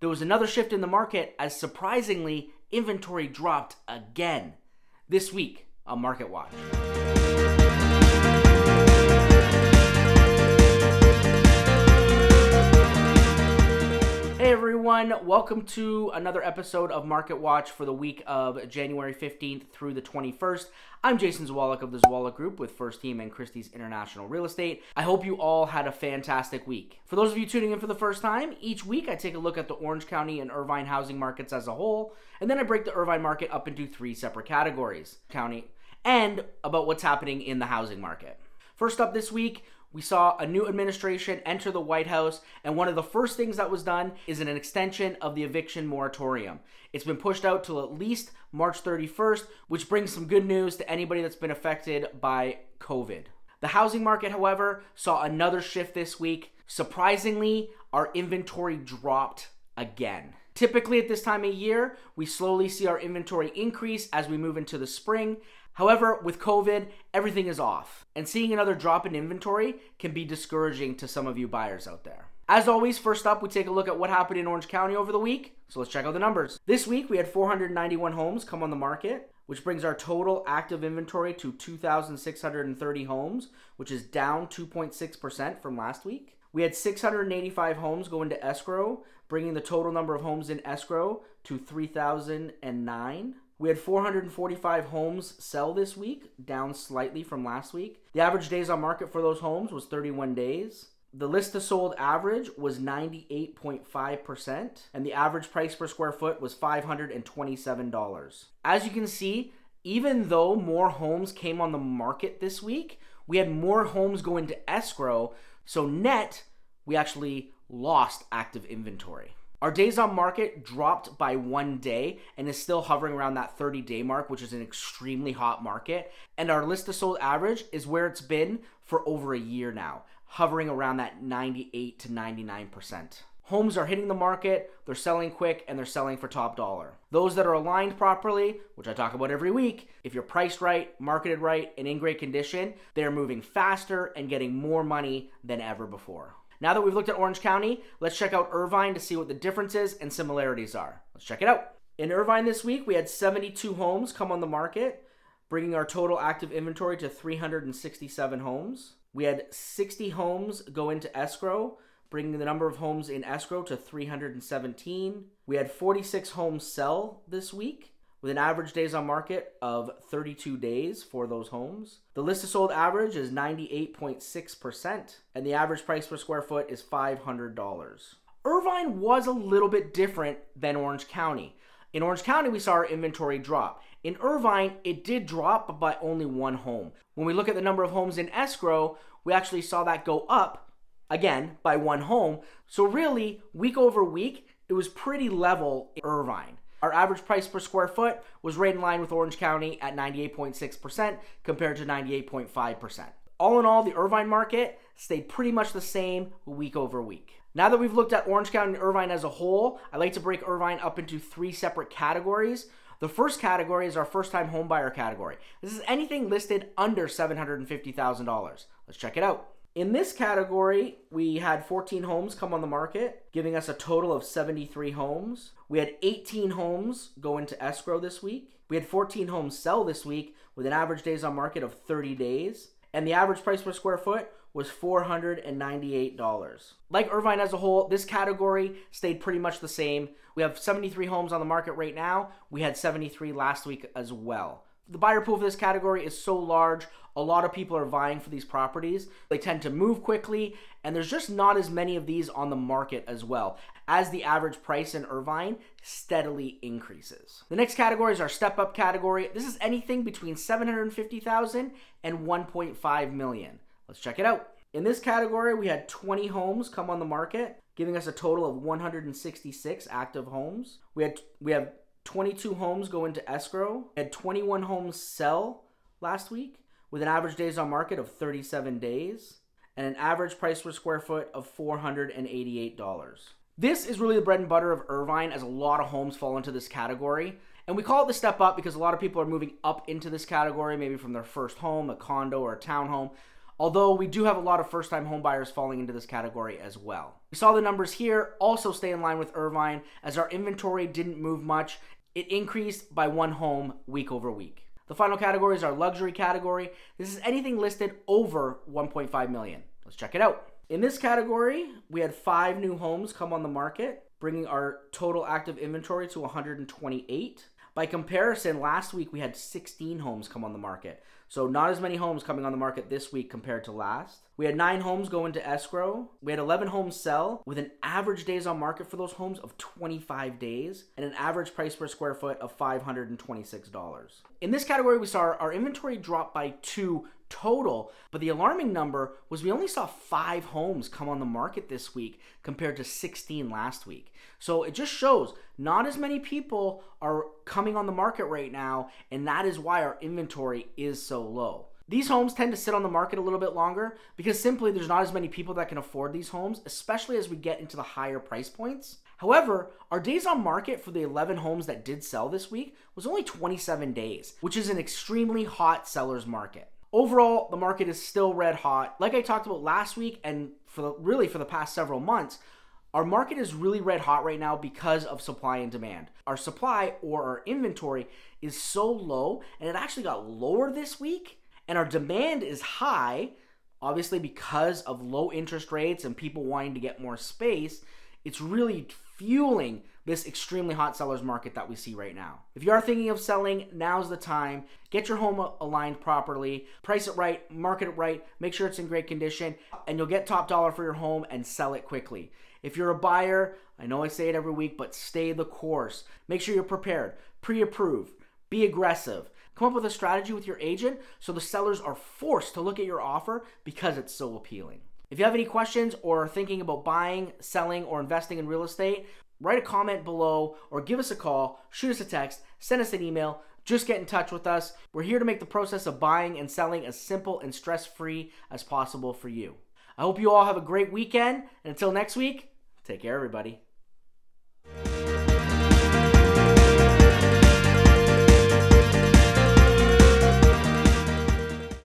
there was another shift in the market as surprisingly, inventory dropped again this week on Market Watch. Everyone, welcome to another episode of Market Watch for the week of January 15th through the 21st. I'm Jason Zwolak of the Zwolak Group with First Team and Christie's International Real Estate. I hope you all had a fantastic week. For those of you tuning in for the first time, each week I take a look at the Orange County and Irvine housing markets as a whole, and then I break the Irvine market up into three separate categories county and about what's happening in the housing market. First up this week, we saw a new administration enter the White House, and one of the first things that was done is an extension of the eviction moratorium. It's been pushed out till at least March 31st, which brings some good news to anybody that's been affected by COVID. The housing market, however, saw another shift this week. Surprisingly, our inventory dropped again. Typically, at this time of year, we slowly see our inventory increase as we move into the spring. However, with COVID, everything is off, and seeing another drop in inventory can be discouraging to some of you buyers out there. As always, first up, we take a look at what happened in Orange County over the week. So let's check out the numbers. This week, we had 491 homes come on the market, which brings our total active inventory to 2,630 homes, which is down 2.6% from last week. We had 685 homes go into escrow, bringing the total number of homes in escrow to 3,009. We had 445 homes sell this week, down slightly from last week. The average days on market for those homes was 31 days. The list to sold average was 98.5%, and the average price per square foot was $527. As you can see, even though more homes came on the market this week, we had more homes go into escrow, so net, we actually lost active inventory. Our days on market dropped by one day and is still hovering around that 30 day mark, which is an extremely hot market. And our list to sold average is where it's been for over a year now, hovering around that 98 to 99%. Homes are hitting the market, they're selling quick, and they're selling for top dollar. Those that are aligned properly, which I talk about every week, if you're priced right, marketed right, and in great condition, they are moving faster and getting more money than ever before. Now that we've looked at Orange County, let's check out Irvine to see what the differences and similarities are. Let's check it out. In Irvine this week, we had 72 homes come on the market, bringing our total active inventory to 367 homes. We had 60 homes go into escrow, bringing the number of homes in escrow to 317. We had 46 homes sell this week, with an average days on market of 32 days for those homes. The list of sold average is 98.6%, and the average price per square foot is $500. Irvine was a little bit different than Orange County. In Orange County, we saw our inventory drop. In Irvine, it did drop but by only one home. When we look at the number of homes in escrow, we actually saw that go up again by one home. So, really, week over week, it was pretty level in Irvine. Our average price per square foot was right in line with Orange County at 98.6% compared to 98.5%. All in all, the Irvine market stayed pretty much the same week over week. Now that we've looked at Orange County and Irvine as a whole, I like to break Irvine up into three separate categories. The first category is our first time homebuyer category. This is anything listed under $750,000. Let's check it out. In this category, we had 14 homes come on the market, giving us a total of 73 homes. We had 18 homes go into escrow this week. We had 14 homes sell this week with an average days on market of 30 days. And the average price per square foot was $498. Like Irvine as a whole, this category stayed pretty much the same. We have 73 homes on the market right now. We had 73 last week as well the buyer pool for this category is so large. A lot of people are vying for these properties. They tend to move quickly, and there's just not as many of these on the market as well, as the average price in Irvine steadily increases. The next category is our step up category. This is anything between 750,000 and 1.5 million. Let's check it out. In this category, we had 20 homes come on the market, giving us a total of 166 active homes. We had we have 22 homes go into escrow. We had 21 homes sell last week with an average days on market of 37 days and an average price per square foot of $488. This is really the bread and butter of Irvine as a lot of homes fall into this category. And we call it the step up because a lot of people are moving up into this category, maybe from their first home, a condo, or a townhome. although we do have a lot of first time homebuyers falling into this category as well. We saw the numbers here also stay in line with Irvine as our inventory didn't move much. It increased by one home week over week. The final category is our luxury category. This is anything listed over 1.5 million. Let's check it out. In this category, we had five new homes come on the market, bringing our total active inventory to 128. By comparison, last week we had 16 homes come on the market. So, not as many homes coming on the market this week compared to last. We had nine homes go into escrow. We had 11 homes sell with an average days on market for those homes of 25 days and an average price per square foot of $526. In this category, we saw our inventory drop by two total. But the alarming number was we only saw five homes come on the market this week compared to 16 last week. So it just shows not as many people are coming on the market right now, and that is why our inventory is so low. These homes tend to sit on the market a little bit longer because simply there's not as many people that can afford these homes, especially as we get into the higher price points. However, our days on market for the 11 homes that did sell this week was only 27 days, which is an extremely hot seller's market. Overall, the market is still red hot. Like I talked about last week and for the, really for the past several months, our market is really red hot right now because of supply and demand. Our supply or our inventory is so low and it actually got lower this week and our demand is high obviously because of low interest rates and people wanting to get more space. It's really fueling this extremely hot seller's market that we see right now. If you are thinking of selling, now's the time. Get your home aligned properly, price it right, market it right, make sure it's in great condition, and you'll get top dollar for your home and sell it quickly. If you're a buyer, I know I say it every week, but stay the course. Make sure you're prepared, pre approved, be aggressive. Come up with a strategy with your agent so the sellers are forced to look at your offer because it's so appealing. If you have any questions or are thinking about buying, selling, or investing in real estate, write a comment below or give us a call, shoot us a text, send us an email. Just get in touch with us. We're here to make the process of buying and selling as simple and stress free as possible for you. I hope you all have a great weekend. And until next week, take care, everybody.